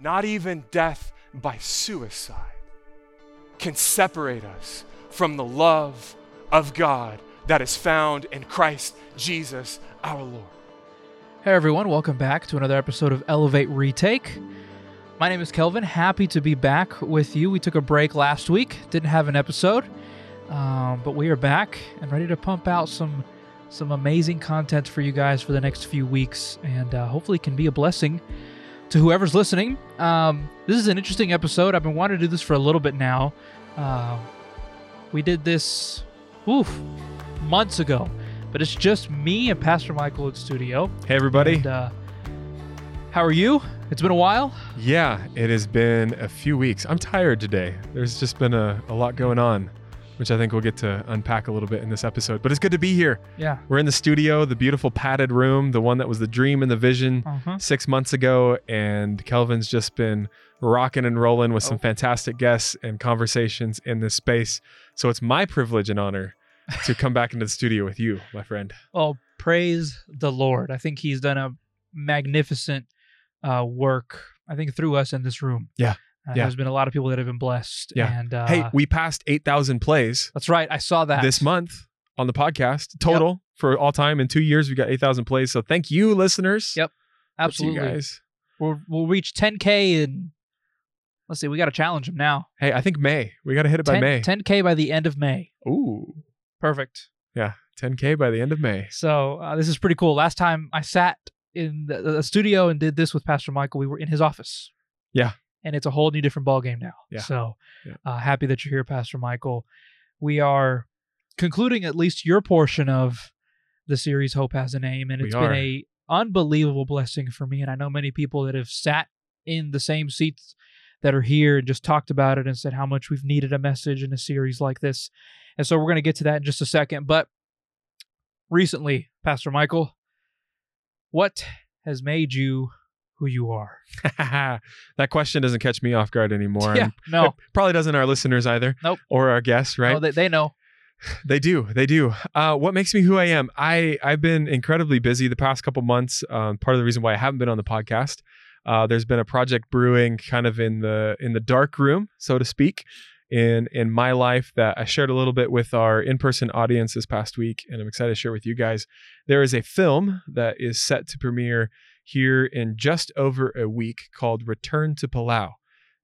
not even death by suicide, can separate us from the love of God that is found in Christ Jesus our Lord. Hey everyone, welcome back to another episode of Elevate Retake. My name is Kelvin. Happy to be back with you. We took a break last week, didn't have an episode, um, but we are back and ready to pump out some some amazing content for you guys for the next few weeks, and uh, hopefully can be a blessing to whoever's listening. Um, this is an interesting episode. I've been wanting to do this for a little bit now. Uh, we did this, oof, months ago, but it's just me and Pastor Michael in studio. Hey, everybody. And, uh, how are you? It's been a while. Yeah, it has been a few weeks. I'm tired today. There's just been a, a lot going on, which I think we'll get to unpack a little bit in this episode. But it's good to be here. Yeah. We're in the studio, the beautiful padded room, the one that was the dream and the vision Uh-huh. six months ago. And Kelvin's just been rocking and rolling with some Oh. fantastic guests and conversations in this space. So it's my privilege and honor to come back into the studio with you, my friend. Well, praise the Lord. I think He's done a magnificent uh, work. I think through us in this room. Yeah. Uh, Yeah. There's been a lot of people that have been blessed. Yeah. And uh, hey, we passed 8,000 plays that's right. I saw that this month on the podcast total for all time in two years we got 8000 plays so thank you listeners Yep, Absolutely. guys We'll, we'll reach 10k and let's see. We got to challenge them now. hey i think may we got to hit it by may 10k by the end of May. ooh Perfect. yeah 10k by the end of may So uh, this is pretty cool. Last time I sat in the, the studio and did this with Pastor Michael, we were in his office. Yeah. And it's a whole new different ball game now. Yeah. So Yeah. Uh, happy that you're here, Pastor Michael. We are concluding at least your portion of the series Hope Has a Name, and it's been a unbelievable blessing for me. And I know many people that have sat in the same seats that are here and just talked about it and said how much we've needed a message in a series like this. And so we're going to get to that in just a second. But recently, Pastor Michael, what has made you who you are? that question doesn't catch me off guard anymore yeah, no, probably doesn't our listeners either Nope. or our guests right no, they, they know. They do. They do. Uh, what makes me who I am? I I've been incredibly busy the past couple months. Um, part of the reason why I haven't been on the podcast. Uh, there's been a project brewing, kind of in the in the dark room, so to speak, in in my life that I shared a little bit with our in person audience this past week, and I'm excited to share with you guys. There is a film that is set to premiere here in just over a week called Return to Palau,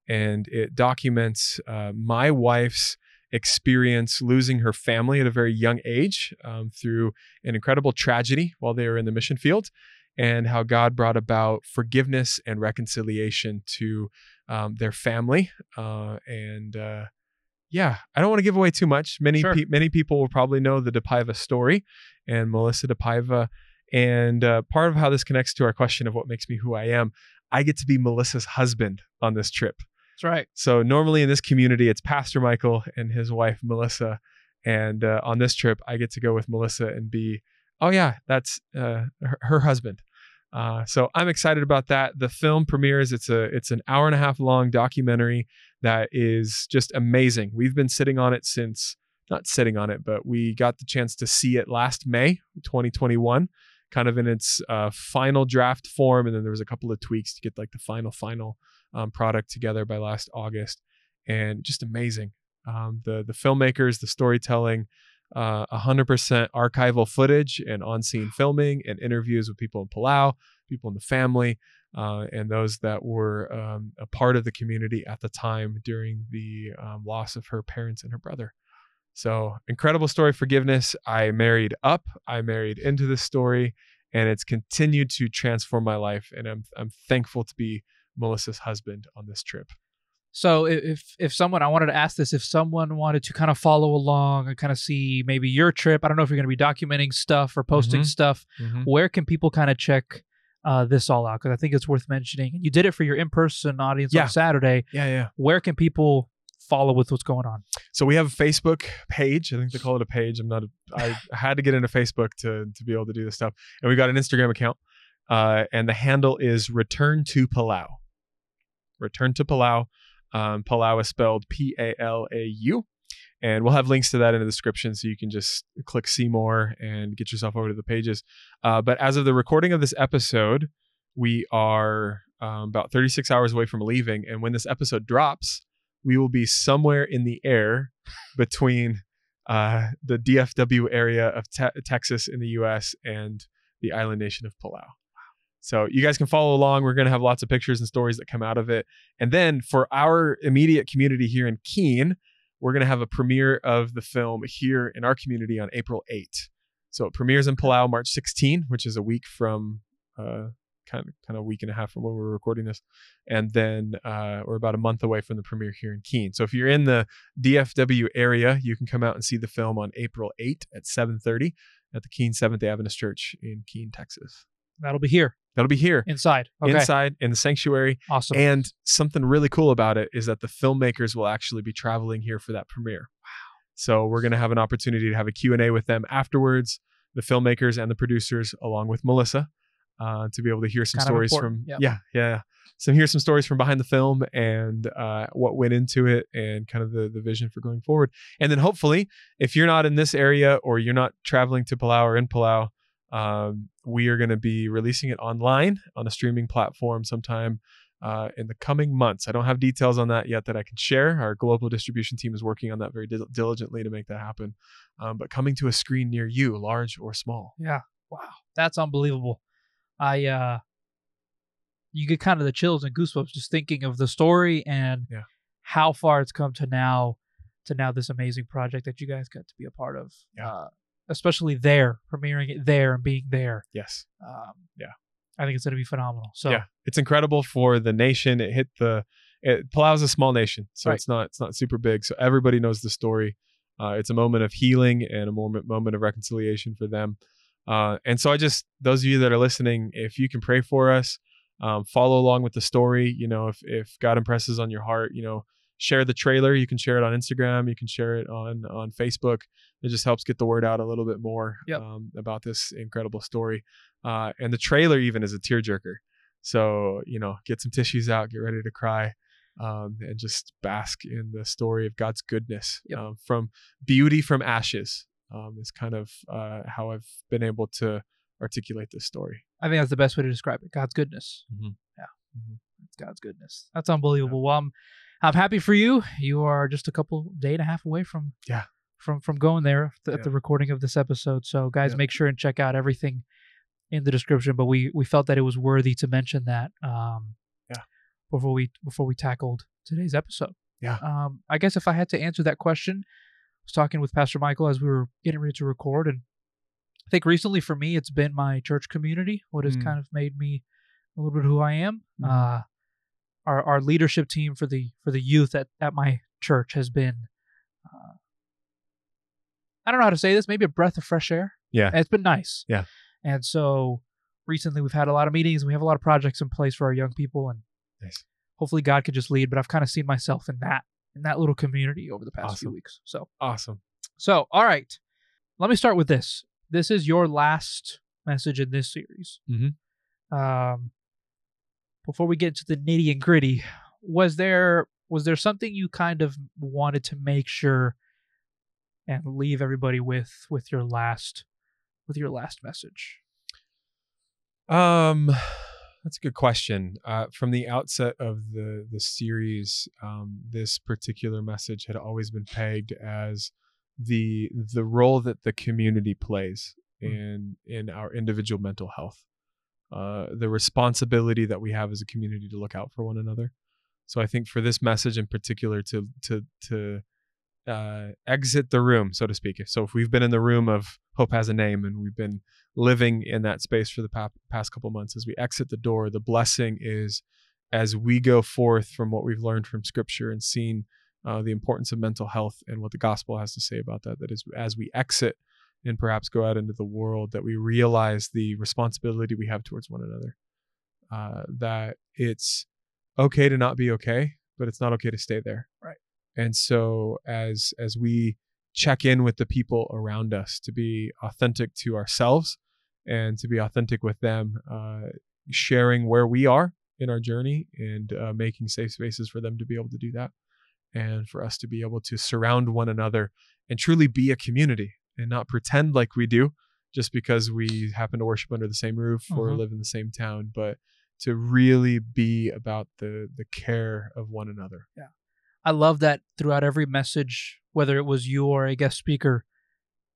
and it documents uh, my wife's experience losing her family at a very young age um, through an incredible tragedy while they were in the mission field, and how God brought about forgiveness and reconciliation to um, their family. Uh, and uh, yeah, I don't want to give away too much. Many Sure. pe- many people will probably know the DePaiva story and Melissa DePaiva. And uh, part of how this connects to our question of what makes me who I am, I get to be Melissa's husband on this trip. That's right. So normally in this community, it's Pastor Michael and his wife Melissa, and uh, on this trip, I get to go with Melissa and be, oh yeah, that's uh, her, her husband. Uh, so I'm excited about that. The film premieres. It's a it's an hour and a half long documentary that is just amazing. We've been sitting on it since not sitting on it, but we got the chance to see it last May, 2021, kind of in its uh, final draft form, and then there was a couple of tweaks to get like the final final um, product together by last August, and just amazing. Um, the the filmmakers, the storytelling, uh, 100% archival footage and on-scene filming and interviews with people in Palau, people in the family, uh, and those that were um, a part of the community at the time during the um, loss of her parents and her brother. So incredible story, forgiveness. I married up. I married into this story, and it's continued to transform my life. And I'm I'm thankful to be Melissa's husband on this trip. So if if someone I wanted to ask this, if someone wanted to kind of follow along and kind of see maybe your trip, I don't know if you're going to be documenting stuff or posting Mhm. stuff. Where can people kind of check uh, this all out? Because I think it's worth mentioning. You did it for your in-person audience Yeah. on Saturday. Yeah, yeah. Where can people follow with what's going on? So we have a Facebook page. I think they call it a page. I'm not. A, I had to get into Facebook to to be able to do this stuff, and we got an Instagram account, uh, and the handle is Return to Palau. Return to Palau. Um, Palau is spelled P A L A U, and we'll have links to that in the description, so you can just click see more and get yourself over to the pages. Uh, but as of the recording of this episode, we are um, about 36 hours away from leaving. And when this episode drops, we will be somewhere in the air between uh, the DFW area of te- Texas in the US and the island nation of Palau. So you guys can follow along. We're going to have lots of pictures and stories that come out of it. And then for our immediate community here in Keene, we're going to have a premiere of the film here in our community on April 8th. So it premieres in Palau March 16, which is a week from uh, kind of kind of a week and a half from when we were recording this, and then uh, we're about a month away from the premiere here in Keene. So if you're in the DFW area, you can come out and see the film on April 8 at 7:30 at the Keene Seventh Adventist Church in Keene, Texas. That'll be here That'll be here inside. Okay. inside in the sanctuary. Awesome. And something really cool about it is that the filmmakers will actually be traveling here for that premiere. Wow. So we're going to have an opportunity to have a Q&A with them afterwards, the filmmakers and the producers along with Melissa uh, to be able to hear some Kind stories from yep. yeah, yeah. So hear some stories from behind the film and uh, what went into it and kind of the, the vision for going forward. And then hopefully, if you're not in this area or you're not traveling to Palau or in Palau, um, we are going to be releasing it online on a streaming platform sometime uh, in the coming months. I don't have details on that yet that I can share. Our global distribution team is working on that very dil- diligently to make that happen. Um, but coming to a screen near you, large or small. Yeah. Wow. That's unbelievable. I uh you get kind of the chills and goosebumps just thinking of the story and Yeah. how far it's come to now to now this amazing project that you guys got to be a part of. Yeah. Uh especially there, premiering it there and being there. Yes. Um Yeah. I think it's gonna be phenomenal. So yeah, it's incredible for the nation. It hit the. It, Palau's a small nation, so Right. it's not it's not super big. So everybody knows the story. Uh, it's a moment of healing and a moment moment of reconciliation for them. Uh, and so I just those of you that are listening, if you can pray for us, um, follow along with the story. You know, if if God impresses on your heart, you know, share the trailer. You can share it on Instagram. You can share it on on Facebook. It just helps get the word out a little bit more Yep. um, about this incredible story. Uh, and the trailer even is a tearjerker. So, you know, get some tissues out, get ready to cry, um, and just bask in the story of God's goodness. Yep. Um, from beauty from ashes um, is kind of uh, how I've been able to articulate this story. I think that's the best way to describe it. God's goodness. Mhm. Yeah. Mhm. It's God's goodness. That's unbelievable. Well, I'm, I'm happy for you. You are just a couple day and a half away from Yeah. from from going there th- at the recording of this episode. So guys, Yeah. make sure and check out everything in the description. But we we felt that it was worthy to mention that. Um, Yeah. Before we before we tackled today's episode. Yeah. Um, I guess if I had to answer that question, was talking with Pastor Michael as we were getting ready to record, and I think recently for me it's been my church community what has Mm. kind of made me a little bit who I am. Mhm. Uh, our our leadership team for the for the youth at at my church has been. Uh, I don't know how to say this. Maybe a breath of fresh air. Yeah. And it's been nice. Yeah. And so recently we've had a lot of meetings and we have a lot of projects in place for our young people and Nice. hopefully God could just lead. But I've kind of seen myself in that in that little community over the past few weeks. So Awesome. so all right, let me start with this. This is your last message in this series. Mhm. Um, before we get to the nitty and gritty, was there was there something you kind of wanted to make sure and leave everybody with with your last with your last message? Um, that's a good question. Uh, from the outset of the the series, um, this particular message had always been pegged as the the role that the community plays Mm. in in our individual mental health, uh, the responsibility that we have as a community to look out for one another. So I think for this message in particular, to to to uh, exit the room, so to speak. So if we've been in the room of hope has a name, and we've been living in that space for the pa- past couple months, as we exit the door, the blessing is as we go forth from what we've learned from Scripture and seen uh, the importance of mental health and what the gospel has to say about that. That is, as we exit and perhaps go out into the world, that we realize the responsibility we have towards one another. Uh, that it's okay to not be okay, but it's not okay to stay there. Right. And so as as we check in with the people around us to be authentic to ourselves and to be authentic with them, uh, sharing where we are in our journey and uh, making safe spaces for them to be able to do that and for us to be able to surround one another and truly be a community and not pretend like we do just because we happen to worship under the same roof or Mhm. live in the same town but to really be about the the care of one another. Yeah. I love that throughout every message, whether it was you or a guest speaker,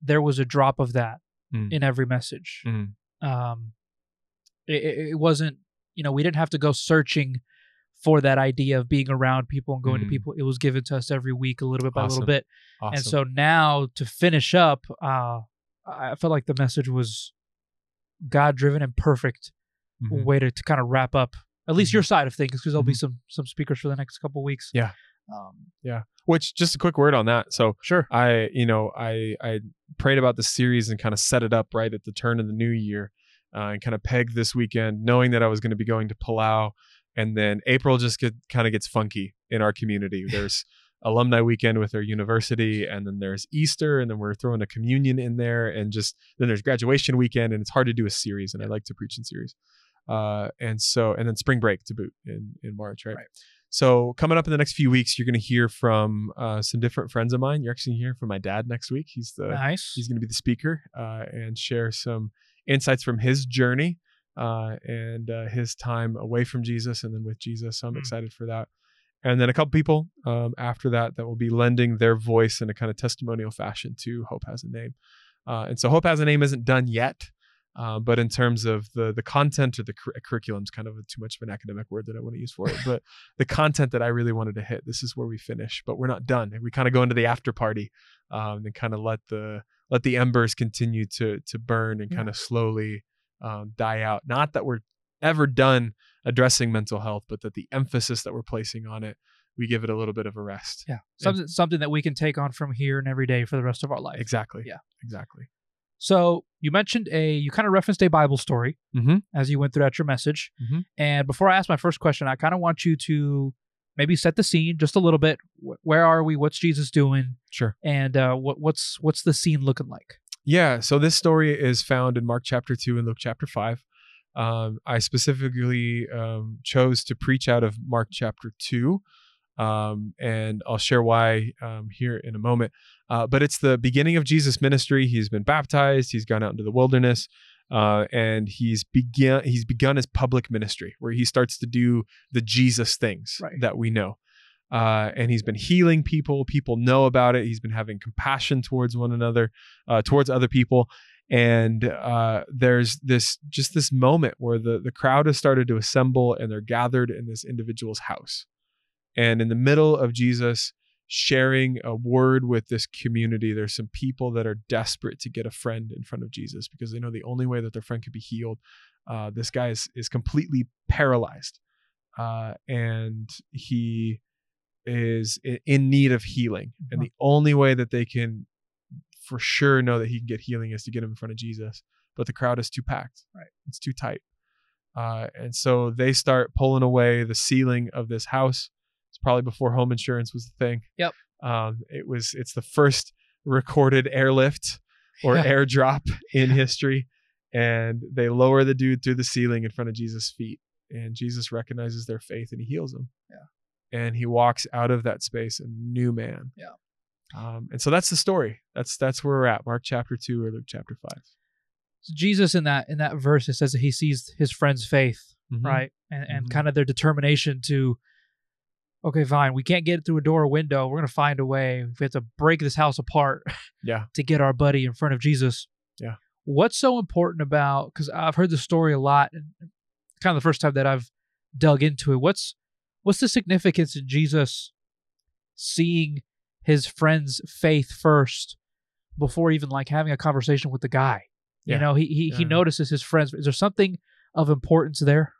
there was a drop of that Mm. in every message. Mhm. Um, it, it- wasn't, you know, we didn't have to go searching for that idea of being around people and going Mm. to people. It was given to us every week, a little bit by a Awesome. little bit. Awesome. And so now to finish up, uh, I felt like the message was God driven and perfect Mhm. way to, to kind of wrap up at least Mhm. your side of things because there'll be Mhm. some some speakers for the next couple weeks. Yeah. Um, yeah. Which just a quick word on that. So sure. I, you know, I I prayed about the series and kind of set it up right at the turn of the new year, uh, and kind of pegged this weekend, knowing that I was going to be going to Palau, and then April just get kind of gets funky in our community. There's alumni weekend with our university, and then there's Easter, and then we're throwing a communion in there, and just then there's graduation weekend, and it's hard to do a series, and I like to preach in series, uh, and so and then spring break to boot in in March, right? Right. So coming up in the next few weeks, you're going to hear from uh, some different friends of mine. You're actually going to hear from my dad next week. He's the nice. he's going to be the speaker uh, and share some insights from his journey uh, and uh, his time away from Jesus and then with Jesus. So I'm Mm. excited for that. And then a couple people um, after that that will be lending their voice in a kind of testimonial fashion to Hope Has a Name. Uh, and so Hope Has a Name isn't done yet. Uh, but in terms of the the content or the cur- curriculum is kind of a, too much of an academic word that I want to use for it. But the content that I really wanted to hit, this is where we finish. But we're not done. We kind of go into the after party um, and kind of let the let the embers continue to to burn and kind of slowly um, die out. Not that we're ever done addressing mental health, but that the emphasis that we're placing on it, we give it a little bit of a rest. yeah. Something something that we can take on from here and every day for the rest of our life. Exactly. Yeah. Exactly. So you mentioned a you kind of referenced a Bible story Mm-hmm. as you went throughout your message. Mhm. And before I ask my first question, I kind of want you to maybe set the scene just a little bit. Where are we? What's Jesus doing? Sure. And uh, what what's what's the scene looking like? Yeah. So this story is found in Mark chapter 2 and Luke chapter 5. Um, I specifically um, chose to preach out of Mark chapter 2. Um, and I'll share why um, here in a moment. Uh, but it's the beginning of Jesus' ministry. He's been baptized. He's gone out into the wilderness, uh, and he's begun he's begun his public ministry, where he starts to do the Jesus things Right. that we know. Uh, and he's been healing people. People know about it. He's been having compassion towards one another, uh, towards other people. And uh, there's this just this moment where the the crowd has started to assemble, and they're gathered in this individual's house. And in the middle of Jesus sharing a word with this community, there's some people that are desperate to get a friend in front of Jesus because they know the only way that their friend could be healed. Uh, this guy is, is completely paralyzed. Uh, and he is in need of healing. And the only way that they can for sure know that he can get healing is to get him in front of Jesus. But the crowd is too packed. Right. It's too tight. Uh, and so they start pulling away the ceiling of this house. It's probably before home insurance was the thing. Yep. Um, it was. It's the first recorded airlift or airdrop in history, and they lower the dude through the ceiling in front of Jesus' feet, and Jesus recognizes their faith and he heals them. Yeah. And he walks out of that space a new man. Yeah. Um, and so that's the story. That's that's where we're at. Mark chapter two or Luke chapter 5 So Jesus in that in that verse it says that he sees his friend's faith, Mhm. right, and and Mhm. kind of their determination to. Okay, fine. We can't get through a door or window. We're gonna find a way. We have to break this house apart. Yeah. to get our buddy in front of Jesus. Yeah. What's so important about? Because I've heard the story a lot, and kind of the first time that I've dug into it. What's what's the significance in Jesus seeing his friend's faith first before even like having a conversation with the guy? Yeah. You know, he he, he notices his friends. Is there something of importance there?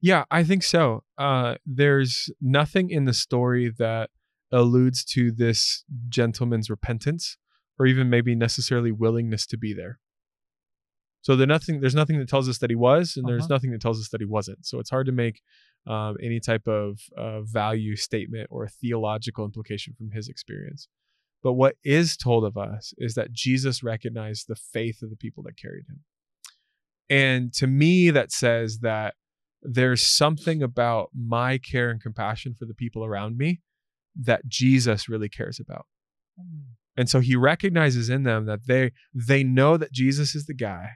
Yeah, I think so. Uh, there's nothing in the story that alludes to this gentleman's repentance or even maybe necessarily willingness to be there. So there's nothing. There's nothing that tells us that he was, and there's Uh-huh. nothing that tells us that he wasn't. So it's hard to make um, any type of uh, value statement or a theological implication from his experience. But what is told of us is that Jesus recognized the faith of the people that carried him, and to me, that says that there's something about my care and compassion for the people around me that Jesus really cares about. And so he recognizes in them that they they know that Jesus is the guy.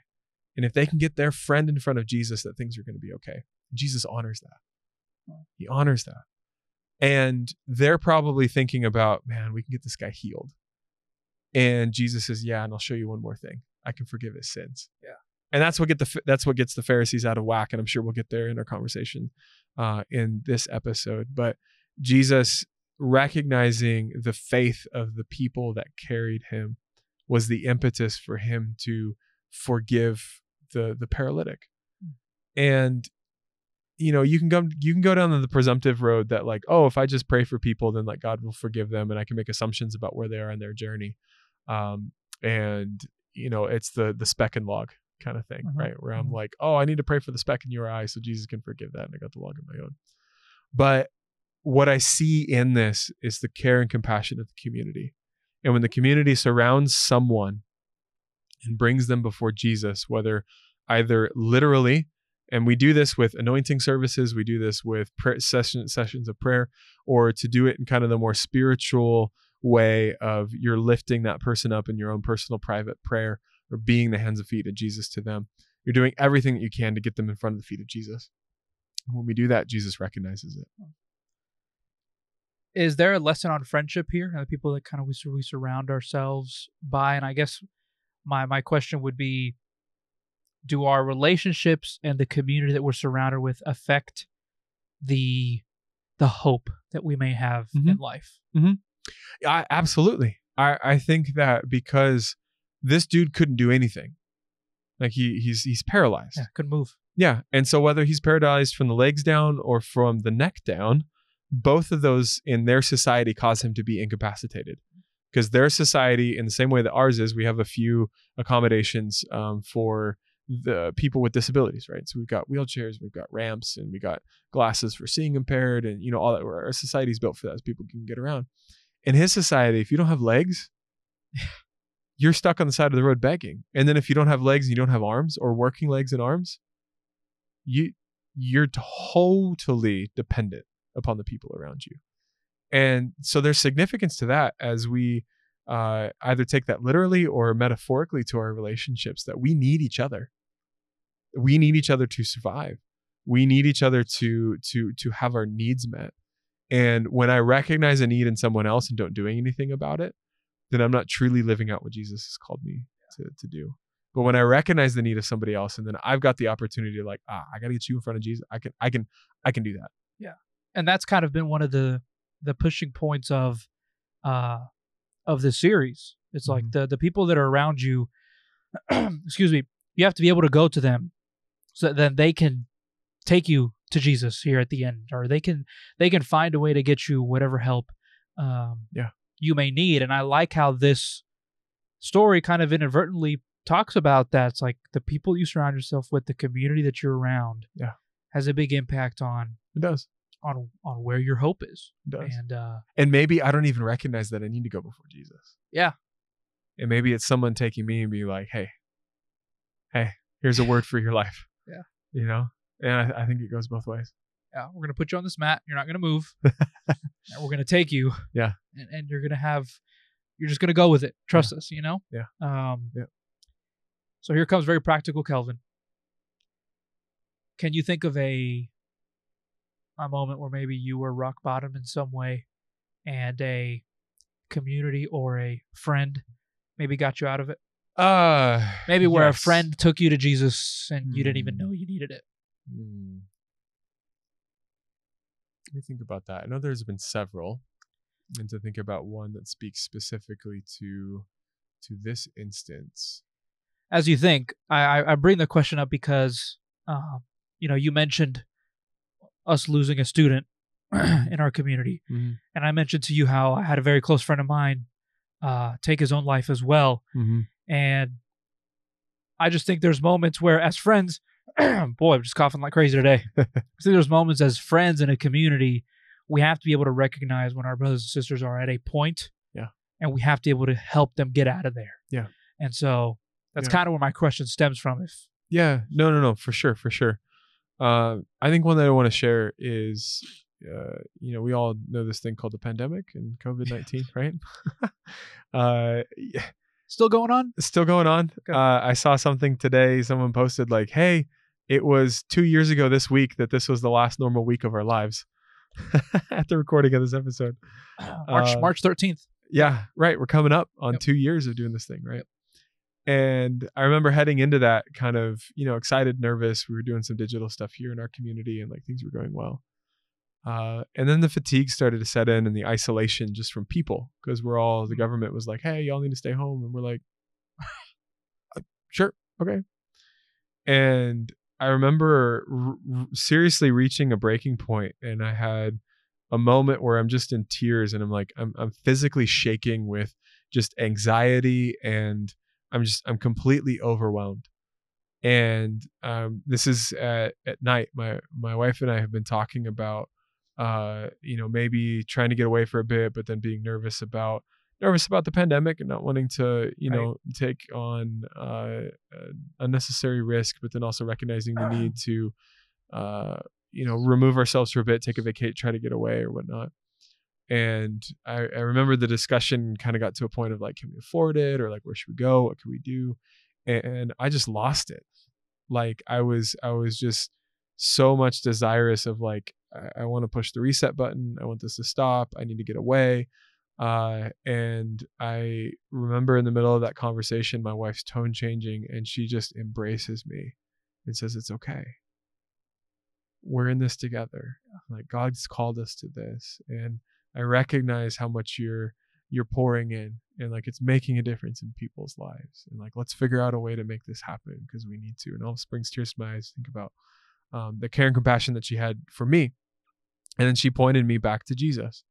And if they can get their friend in front of Jesus, that things are going to be okay. Jesus honors that. He honors that. And they're probably thinking about, man, we can get this guy healed. And Jesus says, yeah, and I'll show you one more thing. I can forgive his sins. Yeah. And that's what get the that's what gets the Pharisees out of whack. And I'm sure we'll get there in our conversation uh, in this episode. But Jesus recognizing the faith of the people that carried him was the impetus for him to forgive the the paralytic. And you know, you can go you can go down the presumptive road that like, oh, if I just pray for people, then like God will forgive them and I can make assumptions about where they are in their journey. Um, and you know, it's the the speck and log kind of thing, Mhm, right? Where I'm mhm. like, oh, I need to pray for the speck in your eye so Jesus can forgive that, and I got the log of my own. But what I see in this is the care and compassion of the community. And when the community surrounds someone and brings them before Jesus, whether either literally, and we do this with anointing services, we do this with prayer session, sessions of prayer, or to do it in kind of the more spiritual way of you're lifting that person up in your own personal private prayer or being the hands and feet of Jesus to them. You're doing everything that you can to get them in front of the feet of Jesus. And when we do that, Jesus recognizes it. is there a lesson on friendship here and the people that kind of we, we surround ourselves by and i guess my my question would be do our relationships and the community that we're surrounded with affect the the hope that we may have in Mhm. life I, absolutely. I, I think that because this dude couldn't do anything, like he he's he's paralyzed. yeah couldn't move Yeah. And so whether he's paralyzed from the legs down or from the neck down, both of those in their society cause him to be incapacitated. Because their society, in the same way that ours is, we have a few accommodations um, for the people with disabilities, right? So we've got wheelchairs, we've got ramps, and we got glasses for seeing impaired, and you know all that. Our society's built for that, so people can get around. In his society, if you don't have legs, you're stuck on the side of the road begging. And then if you don't have legs and you don't have arms or working legs and arms, you you're totally dependent upon the people around you. And so there's significance to that as we uh, either take that literally or metaphorically to our relationships that we need each other. We need each other to survive. We need each other to to to have our needs met. And when i recognize a need in someone else and don't do anything about it then i'm not truly living out what jesus has called me to, to do but when I recognize the need of somebody else, and then I've got the opportunity to like, ah, I got to get you in front of Jesus. I can, I can, I can do that. Yeah, and that's kind of been one of the the pushing points of uh of the series it's like Mhm. the the people that are around you excuse me you have to be able to go to them so that then they can take you to jesus here at the end or they can they can find a way to get you whatever help um Yeah. You may need and i like how this story kind of inadvertently talks about that it's like the people you surround yourself with the community that you're around Yeah. has a big impact on It does. on on where your hope is It does. and uh And maybe I don't even recognize that I need to go before Jesus. Yeah. And maybe it's someone taking me and be like, hey, hey, here's a word for your life. Yeah. You know? And I, I think it goes both ways. yeah, we're gonna put you on this mat. You're not gonna move. we're gonna take you. Yeah. And, and you're gonna have, you're just gonna go with it. Trust us. You know. Yeah. Um. Yeah. So here comes very practical, Kelvin. Can you think of a a moment where maybe you were rock bottom in some way, and a community or a friend maybe got you out of it? Uh Maybe where a friend took you to Jesus and you didn't even Hmm. know you needed it. Hmm. Let me think about that. I know there's been several, and to think about one that speaks specifically to to this instance. as you think, I, I, bring the question up because, uh, you know, you mentioned us losing a student in our community, Mhm. and I mentioned to you how I had a very close friend of mine uh, take his own life as well, Mm-hmm. and I just think there's moments where, as friends, boy, I'm just coughing like crazy today. I think there's moments as friends in a community, we have to be able to recognize when our brothers and sisters are at a point, Yeah. and we have to be able to help them get out of there. Yeah. and so that's Yeah. kind of where my question stems from. If Yeah, no, no, no, for sure, for sure. Uh, I think one that I want to share is, uh, you know, we all know this thing called the pandemic and COVID nineteen, right? uh, yeah, still going on, still going on. Okay. Uh, I saw something today. Someone posted like, "Hey, it was two years ago this week that this was the last normal week of our lives at the recording of this episode. March Uh, March 13th. Yeah, right. We're coming up on Yep. two years of doing this thing, right? And I remember heading into that kind of, you know, excited, nervous. We were doing some digital stuff here in our community and like things were going well. Uh, and then the fatigue started to set in and the isolation just from people because we're all, the government was like, hey, y'all need to stay home. And we're like, "Uh, sure, okay. And I remember r- seriously reaching a breaking point and I had a moment where I'm just in tears and I'm like I'm I'm physically shaking with just anxiety and I'm just I'm completely overwhelmed. And um, this is at, at night. My my wife and I have been talking about uh, you know maybe trying to get away for a bit, but then being nervous about nervous about the pandemic and not wanting to you Right. know take on uh, uh, unnecessary risk, but then also recognizing the need to uh, you know remove ourselves for a bit take a vacate try to get away or whatnot. And I, I remember the discussion kind of got to a point of like can we afford it or like where should we go? What can we do? And i just lost it. Like i was i was just so much desirous of like i, I want to push the reset button. I want this to stop. I need to get away uh, and i remember in the middle of that conversation my wife's tone changing and she just embraces me and says it's okay. We're in this together. Like god's called us to this. And i recognize how much you're you're pouring in and like it's making a difference in people's lives. And like let's figure out a way to make this happen because we need to. And all brings tears to my eyes think about um, the care and compassion that she had for me. And then she pointed me back to jesus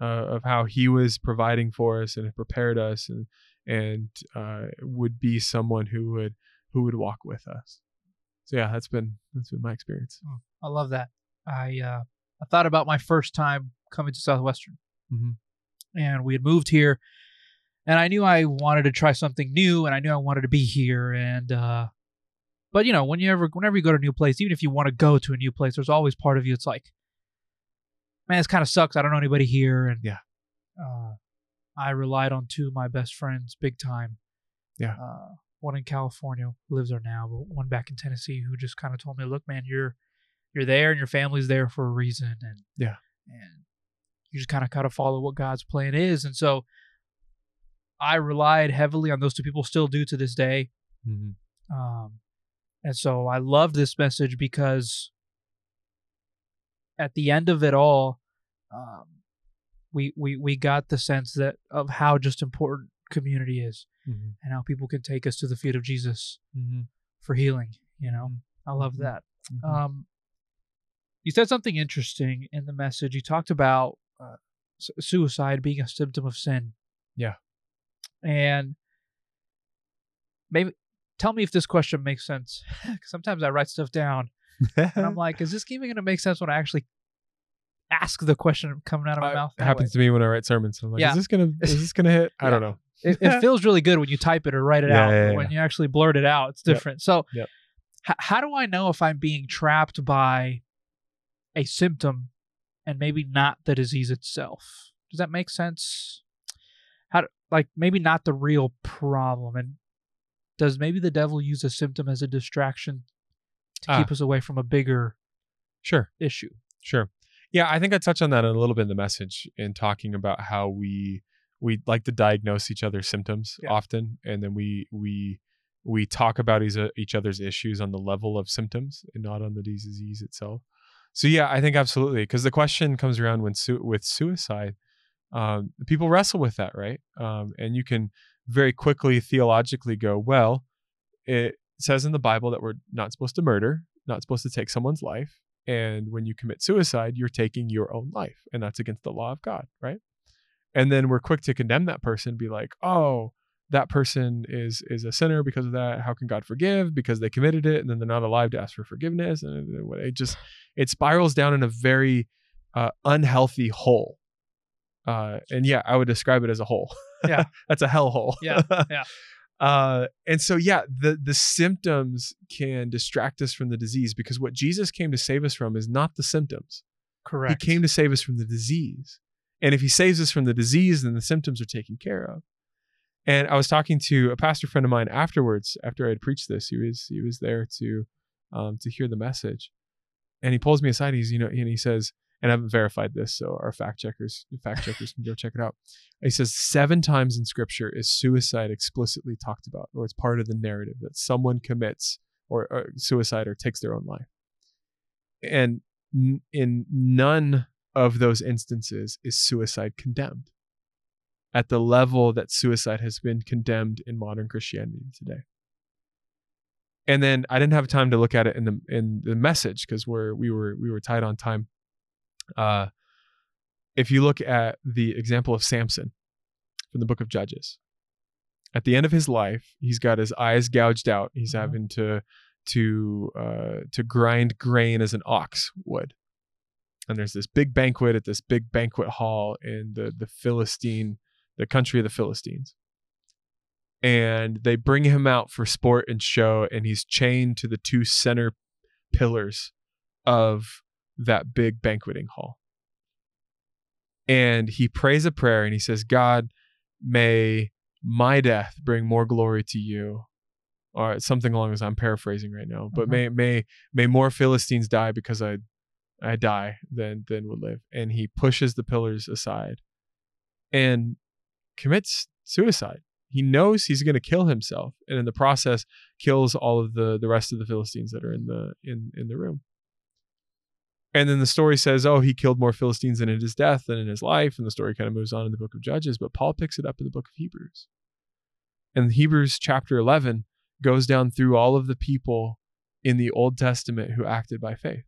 uh, of how he was providing for us and prepared us and and uh, would be someone who would who would walk with us so yeah that's been that's been my experience I love that. I uh, I thought about my first time coming to Southwestern, Mhm. and we had moved here, and I knew I wanted to try something new, and I knew I wanted to be here, and uh, but you know, when you ever, whenever you go to a new place, even if you want to go to a new place, there's always part of you. It's like, man, this kind of sucks. I don't know anybody here, and Yeah. uh, I relied on two of my best friends big time. Yeah. Uh, one in California who lives there now, but one back in Tennessee who just kind of told me, "Look, man, you're you're there and your family's there for a reason and Yeah. and you just kind of gotta follow what god's plan is and so i relied heavily on those two people still do to this day Mhm. um, and so i love this message because at the end of it all um, we, we we got the sense that of how just important community is Mhm. and how people can take us to the feet of jesus Mhm. for healing you know i love Mhm. that Mhm. um, you said something interesting in the message. You talked about uh, suicide being a symptom of sin. Yeah. And maybe tell me if this question makes sense. Sometimes I write stuff down and I'm like, is this even going to make sense when I actually ask the question coming out of my Uh, mouth? it happens to me when I write sermons. I'm like, Yeah. is this gonna is this gonna hit? I Yeah. don't know. it, it feels really good when you type it or write it Yeah, out. yeah, when you actually blurt it out, it's Yep. different. So, Yep. h- how do I know if I'm being trapped by a symptom and maybe not the disease itself? Does that make sense? How, do, like, maybe not the real problem, and does maybe the devil use a symptom as a distraction to Ah. keep us away from a bigger Sure, issue? sure. Yeah, I think I touched on that a little bit in the message in talking about how we we like to diagnose each other's symptoms Yeah. often, and then we we we talk about each, each other's issues on the level of symptoms and not on the disease itself. So yeah, I think absolutely because the question comes around when su- with suicide, um, people wrestle with that, right? Um, and you can very quickly theologically go, well, it says in the Bible that we're not supposed to murder, not supposed to take someone's life, and when you commit suicide, you're taking your own life, and that's against the law of God, right? And then we're quick to condemn that person, be like, oh, that person is is a sinner because of that. How can God forgive? Because they committed it, and then they're not alive to ask for forgiveness, and it- it just it spirals down in a very uh, unhealthy hole. Uh, and yeah, I would describe it as a hole. Yeah. that's a hell hole. Yeah, yeah. Uh, and so yeah, the the symptoms can distract us from the disease because what Jesus came to save us from is not the symptoms. Correct. He came to save us from the disease. And if he saves us from the disease, then the symptoms are taken care of. And I was talking to a pastor friend of mine afterwards, after I had preached this. He was he was there to um, to hear the message. And he pulls me aside. He's, you know, and he says, and I haven't verified this, so our fact checkers, fact checkers can go check it out. He says seven times in scripture is suicide explicitly talked about, or it's part of the narrative that someone commits or, or suicide or takes their own life. And n- in none of those instances is suicide condemned at the level that suicide has been condemned in modern Christianity today. And then I didn't have time to look at it in the in the message because we're we were we were tight on time. Uh, if you look at the example of Samson from the book of Judges, at the end of his life, he's got his eyes gouged out. He's Uh-huh. having to to uh, to grind grain as an ox would. And there's this big banquet at this big banquet hall in the the Philistine, the country of the Philistines. And they bring him out for sport and show, and he's chained to the two center pillars of that big banqueting hall. And he prays a prayer and he says, God, may my death bring more glory to you. Or something along those I'm paraphrasing right now. But Mhm. may may may more Philistines die because I I die than than would live. And he pushes the pillars aside and commits suicide. He knows he's going to kill himself, and in the process, kills all of the the rest of the Philistines that are in the in in the room. And then the story says, oh, he killed more Philistines in his death than in his life, and the story kind of moves on in the book of Judges. But Paul picks it up in the book of Hebrews, and Hebrews chapter eleven goes down through all of the people in the Old Testament who acted by faith,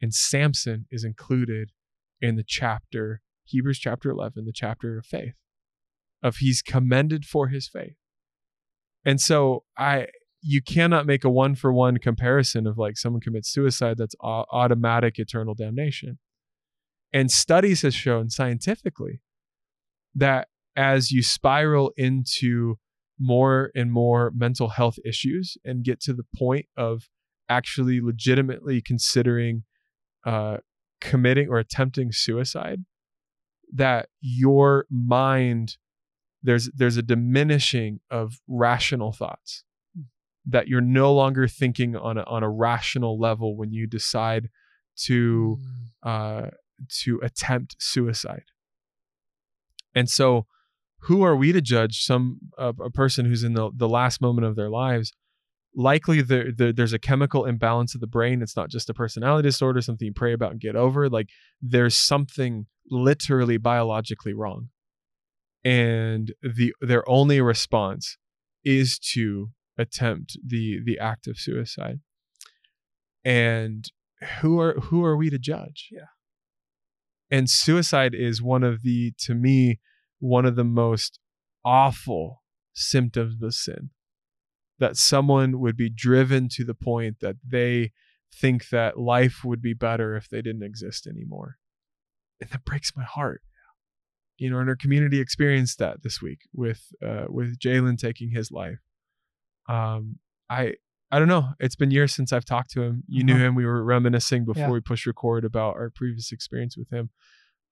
and Samson is included in the chapter Hebrews chapter 11, the chapter of faith, of he's commended for his faith. And so I you cannot make a one for one comparison of like someone commits suicide that's au- automatic eternal damnation. And studies has shown scientifically that as you spiral into more and more mental health issues and get to the point of actually legitimately considering uh, committing or attempting suicide, that your mind there's there's a diminishing of rational thoughts that you're no longer thinking on a, on a rational level when you decide to uh, to attempt suicide. And so, who are we to judge some uh, a person who's in the, the last moment of their lives? Likely, there, there there's a chemical imbalance of the brain. It's not just a personality disorder, something you pray about and get over. Like there's something literally biologically wrong, and the their only response is to attempt the the act of suicide. And who are who are we to judge? Yeah. And suicide is one of the to me one of the most awful symptoms of sin. That someone would be driven to the point that they think that life would be better if they didn't exist anymore. And that breaks my heart. You know, and our community experienced that this week with uh, with Jalen taking his life. Um, I I don't know. It's been years since I've talked to him. You knew Uh-huh. him. We were reminiscing before Yeah. we pushed record about our previous experience with him.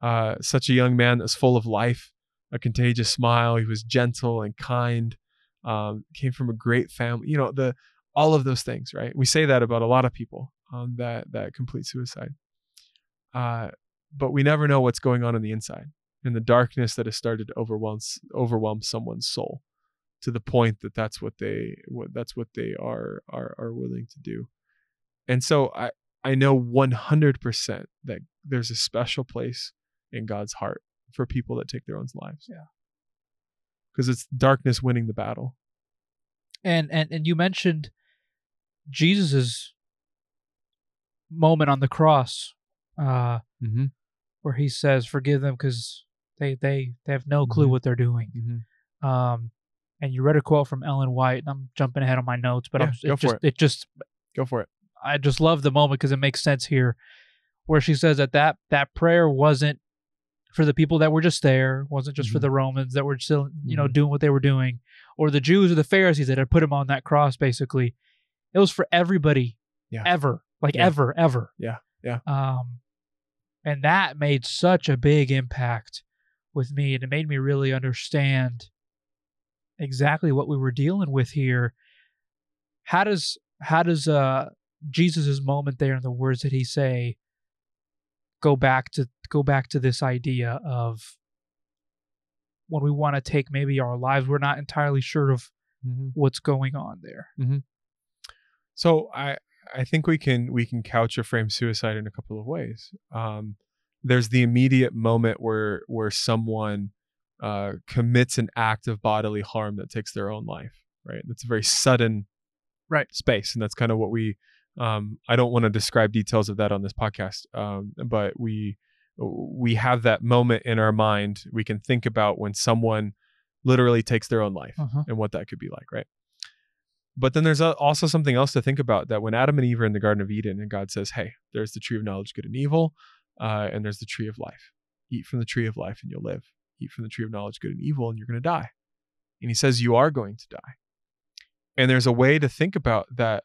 Uh, such a young man that's full of life, a contagious smile. He was gentle and kind. Um, came from a great family. You know the all of those things, right? We say that about a lot of people um, that that complete suicide. Uh, but we never know what's going on in the inside, in the darkness that has started to overwhelm overwhelm someone's soul to the point that that's what they what that's what they are are are willing to do. And so I I know 100% that there's a special place in God's heart for people that take their own lives. Yeah. Cuz it's darkness winning the battle. And and and you mentioned Jesus's moment on the cross, uh, Mhm. where he says, "Forgive them because they they they have no clue Mhm. what they're doing." Mhm. Um, and you read a quote from Ellen White, and I'm jumping ahead on my notes, but Yeah, it for just it just Go for it. I just love the moment because it makes sense here, where she says that that that prayer wasn't for the people that were just there, wasn't just for Mhm. the Romans that were still you know Mhm. doing what they were doing, or the Jews or the Pharisees that had put him on that cross. Basically, it was for everybody, Yeah. ever, like Yeah. ever, ever. Yeah, yeah. Um, and that made such a big impact with me, and it made me really understand exactly what we were dealing with here. How does how does uh Jesus's moment there and the words that he say go back to go back to this idea of when we want to take maybe our lives, we're not entirely sure of what's going on there. So I I think we can we can couch or frame suicide in a couple of ways. Um, there's the immediate moment where where someone uh, commits an act of bodily harm that takes their own life. Right. That's a very sudden Right. space, and that's kind of what we. Um, I don't want to describe details of that on this podcast, um, but we we have that moment in our mind. We can think about when someone literally takes their own life Uh-huh. and what that could be like, right? But then there's also something else to think about that when Adam and Eve are in the Garden of Eden and God says, Hey, there's the tree of knowledge, good and evil, uh, and there's the tree of life. Eat from the tree of life and you'll live. Eat from the tree of knowledge, good and evil, and you're going to die. And he says, You are going to die. And there's a way to think about that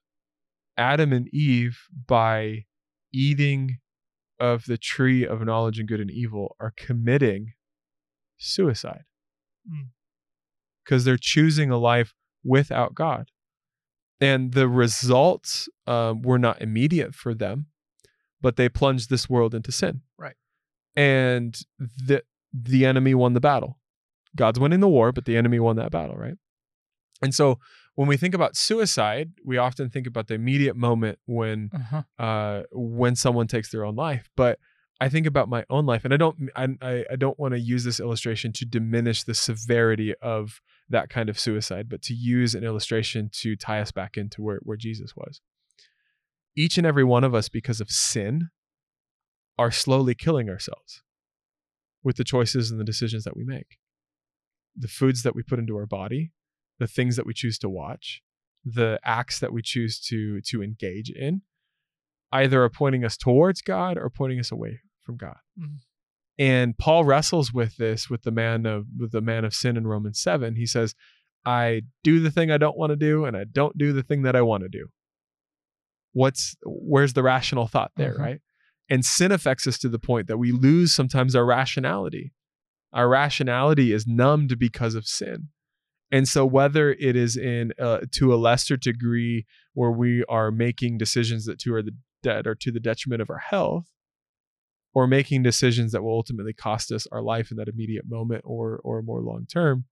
Adam and Eve, by eating of the tree of knowledge and good and evil, are committing suicide Mm. because they're choosing a life without God. And the results um, were not immediate for them, but they plunged this world into sin. Right. And the the enemy won the battle. God's winning the war, but the enemy won that battle, right? And so when we think about suicide, we often think about the immediate moment when Uh-huh. uh, when someone takes their own life. But I think about my own life, and I don't I I, I don't want to use this illustration to diminish the severity of that kind of suicide, but to use an illustration to tie us back into where where Jesus was. Each and every one of us, because of sin, are slowly killing ourselves with the choices and the decisions that we make. The foods that we put into our body, the things that we choose to watch, the acts that we choose to to engage in either are pointing us towards God or pointing us away from God. Mhm. And Paul wrestles with this with the man of with the man of sin in Romans 7. He says, I do the thing I don't want to do and I don't do the thing that I want to do. What's where's the rational thought there, Mhm. right? And sin affects us to the point that we lose sometimes our rationality. Our rationality is numbed because of sin. And so, whether it is in uh, to a lesser degree where we are making decisions that to are the dead or to the detriment of our health, or making decisions that will ultimately cost us our life in that immediate moment or or more long term,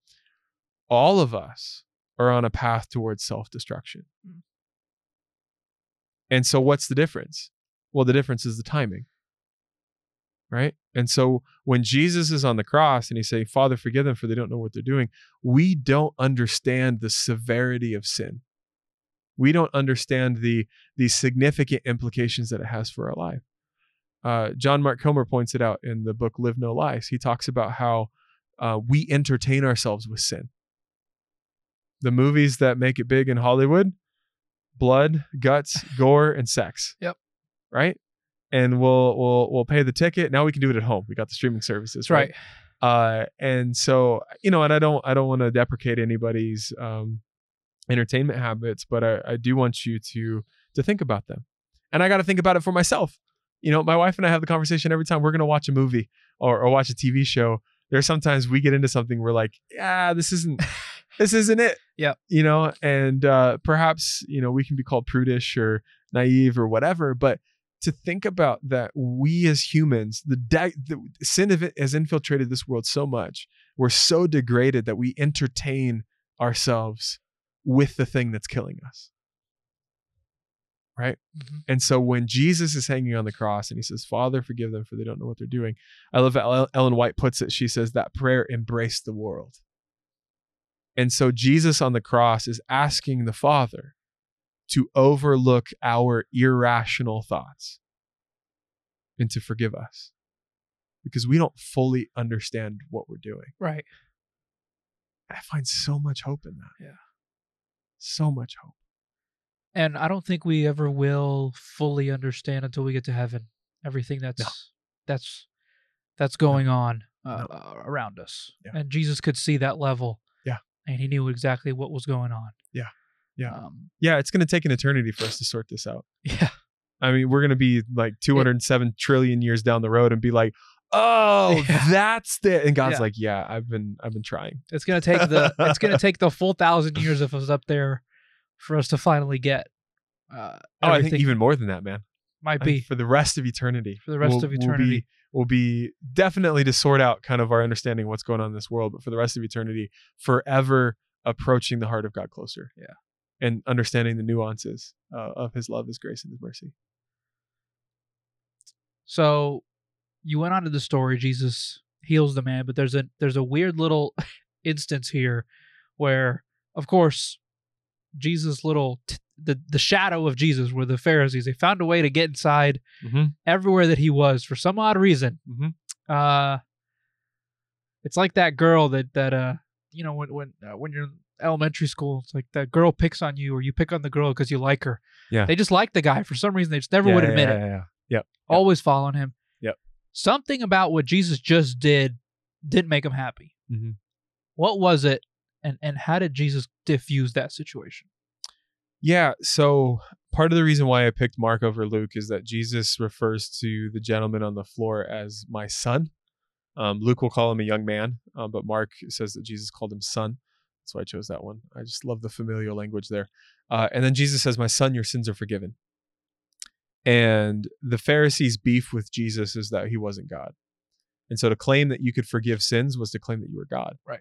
all of us are on a path towards self destruction. Mm. And so, what's the difference? Well, the difference is the timing. Right. And so when Jesus is on the cross and he's saying, Father, forgive them for they don't know what they're doing, we don't understand the severity of sin. We don't understand the, the significant implications that it has for our life. Uh, John Mark Comer points it out in the book Live No Lies. He talks about how uh, we entertain ourselves with sin. The movies that make it big in Hollywood blood, guts, gore, and sex. Yep. Right? And we'll we'll we'll pay the ticket. Now we can do it at home. We got the streaming services, That's right. uh and so you know and i don't i don't want to deprecate anybody's um entertainment habits but i i do want you to to think about them and i got to think about it for myself you know my wife and i have the conversation every time we're going to watch a movie or, or watch a tv show there's sometimes we get into something we're like yeah this isn't this isn't it Yeah. you know and uh perhaps you know we can be called prudish or naive or whatever but to think about that we as humans the, de- the sin of it has infiltrated this world so much we're so degraded that we entertain ourselves with the thing that's killing us. Right? Mhm. and so when jesus is hanging on the cross and he says father forgive them for they don't know what they're doing i love how ellen white puts it. She says that prayer embraced the world. And so jesus on the cross is asking the father to overlook our irrational thoughts and to forgive us because we don't fully understand what we're doing. Right. I find so much hope in that. Yeah. So much hope. And I don't think we ever will fully understand until we get to heaven everything that's that's that's going on uh, No. uh, around us. Yeah. And Jesus could see that level. Yeah. And he knew exactly what was going on. Yeah. Yeah. Um, Yeah, it's going to take an eternity for us to sort this out. yeah. I mean, we're going to be like 207 trillion years down the road and be like, "Oh, Yeah. that's the." And God's Yeah. like, "Yeah, I've been I've been trying." It's gonna take the it's gonna take the full thousand years of us up there for us to finally get uh, Oh, I think even more than that, man. might I be for the rest of eternity. for the rest will- of will be- eternity. Will be, definitely to sort out kind of our understanding of what's going on in this world, but for the rest of eternity, forever approaching the heart of God closer. Yeah. And understanding the nuances uh, of his love, his grace, and his mercy. So you went on to the story. Jesus heals the man, but there's a there's a weird little instance here where, of course, Jesus' little t- the the shadow of Jesus were the Pharisees. They found a way to get inside Mm-hmm. everywhere that he was for some odd reason. Mhm. Uh, it's like that girl that that uh you know when when uh, when you're elementary school, it's like that girl picks on you or you pick on the girl because you like her. Yeah. they just like the guy for some reason. They just never would admit it. Yeah, yeah, yeah. Always following him. Yep. Something about what Jesus just did didn't make him happy. Mhm. What was it, and and how did Jesus diffuse that situation? Yeah, so part of the reason why I picked Mark over Luke is that Jesus refers to the gentleman on the floor as my son. Um, Luke will call him a young man, um, but Mark says that Jesus called him son. That's why I chose that one. I just love the familial language there. Uh, and then Jesus says, My son, your sins are forgiven. And the Pharisees' beef with Jesus is that he wasn't God. And so to claim that you could forgive sins was to claim that you were God. Right.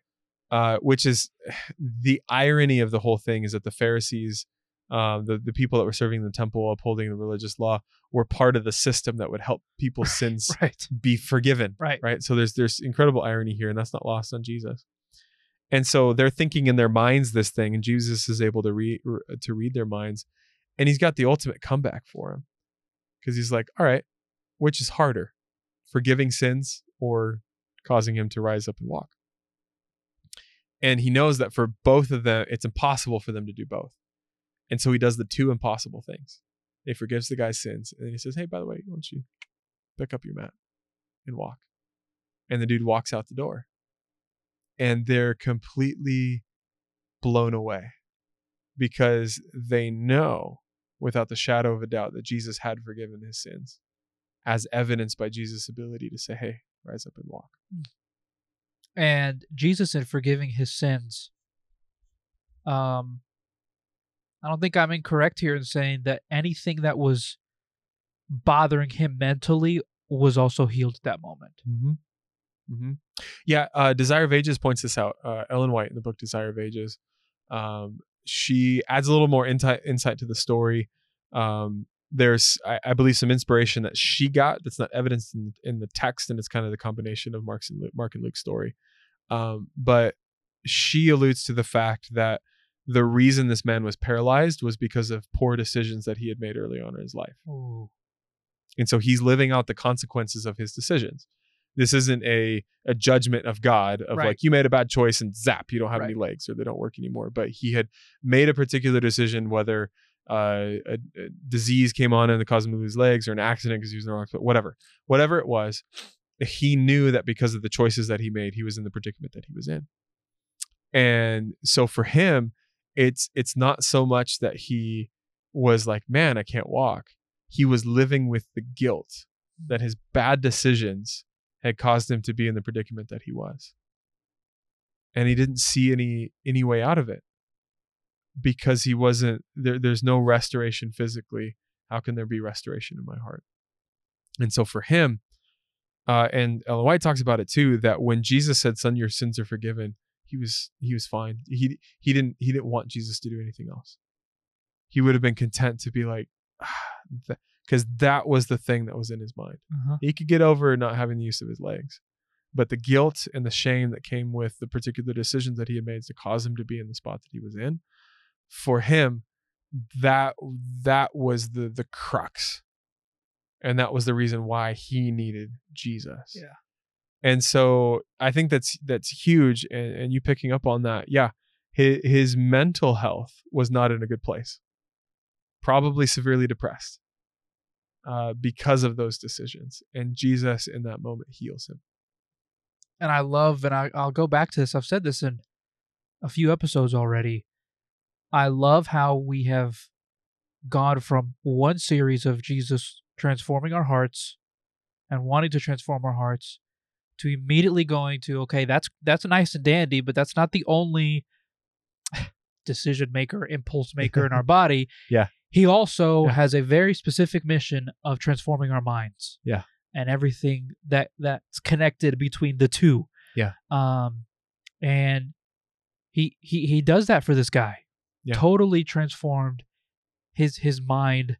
Uh, which is the irony of the whole thing is that the Pharisees um, the the people that were serving the temple, upholding the religious law, were part of the system that would help people's sins Right. be forgiven. Right. Right. So there's there's incredible irony here, and that's not lost on Jesus. And so they're thinking in their minds this thing, and Jesus is able to read to read their minds, and he's got the ultimate comeback for him, because he's like, all right, which is harder, forgiving sins or causing him to rise up and walk? And he knows that for both of them, it's impossible for them to do both. And so he does the two impossible things. He forgives the guy's sins, and then he says, "Hey, by the way, why don't you pick up your mat and walk?" And the dude walks out the door, and they're completely blown away because they know, without the shadow of a doubt, that Jesus had forgiven his sins, as evidenced by Jesus' ability to say, "Hey, rise up and walk." and Jesus in forgiving his sins. Um, I don't think I'm incorrect here in saying that anything that was bothering him mentally was also healed at that moment. Mm-hmm. Mm-hmm. Yeah, uh, Desire of Ages points this out. Uh, Ellen White in the book Desire of Ages, um, she adds a little more insight insight to the story. Um, there's, I, I believe, some inspiration that she got that's not evidenced in, in the text, and it's kind of the combination of Mark's and Luke, Mark and Luke's story. Um, but she alludes to the fact that the reason this man was paralyzed was because of poor decisions that he had made early on in his life. Ooh. And so he's living out the consequences of his decisions. This isn't a a judgment of God of Right. like you made a bad choice and zap, you don't have any legs or they don't work anymore. But he had made a particular decision whether uh, a, a disease came on and it caused him to lose legs or an accident because he was in the wrong spot, whatever. Whatever it was, he knew that because of the choices that he made, he was in the predicament that he was in. And so for him, it's it's not so much that he was like, man, I can't walk. He was living with the guilt that his bad decisions had caused him to be in the predicament that he was. And he didn't see any any way out of it because he wasn't there there's no restoration physically. How can there be restoration in my heart? And so for him, uh, and Ellen White talks about it too, that when Jesus said, Son, your sins are forgiven, he was he was fine. He he didn't he didn't want Jesus to do anything else. He would have been content to be like, because that was the thing that was in his mind. Uh-huh. He could get over not having the use of his legs, but the guilt and the shame that came with the particular decisions that he had made to cause him to be in the spot that he was in, for him, that that was the the crux, and that was the reason why he needed Jesus. Yeah. And so I think that's that's huge, and, and you picking up on that, yeah. His, his mental health was not in a good place, probably severely depressed uh, because of those decisions. And Jesus, in that moment, heals him. and I love, and I, I'll go back to this. I've said this in a few episodes already. I love how we have gone from one series of Jesus transforming our hearts and wanting to transform our hearts to immediately going to okay, that's that's nice and dandy, but that's not the only decision maker, impulse maker in our body. Yeah. He also Yeah. has a very specific mission of transforming our minds. Yeah. And everything that that's connected between the two. Yeah. Um and he he he does that for this guy. Yeah. Totally transformed his his mind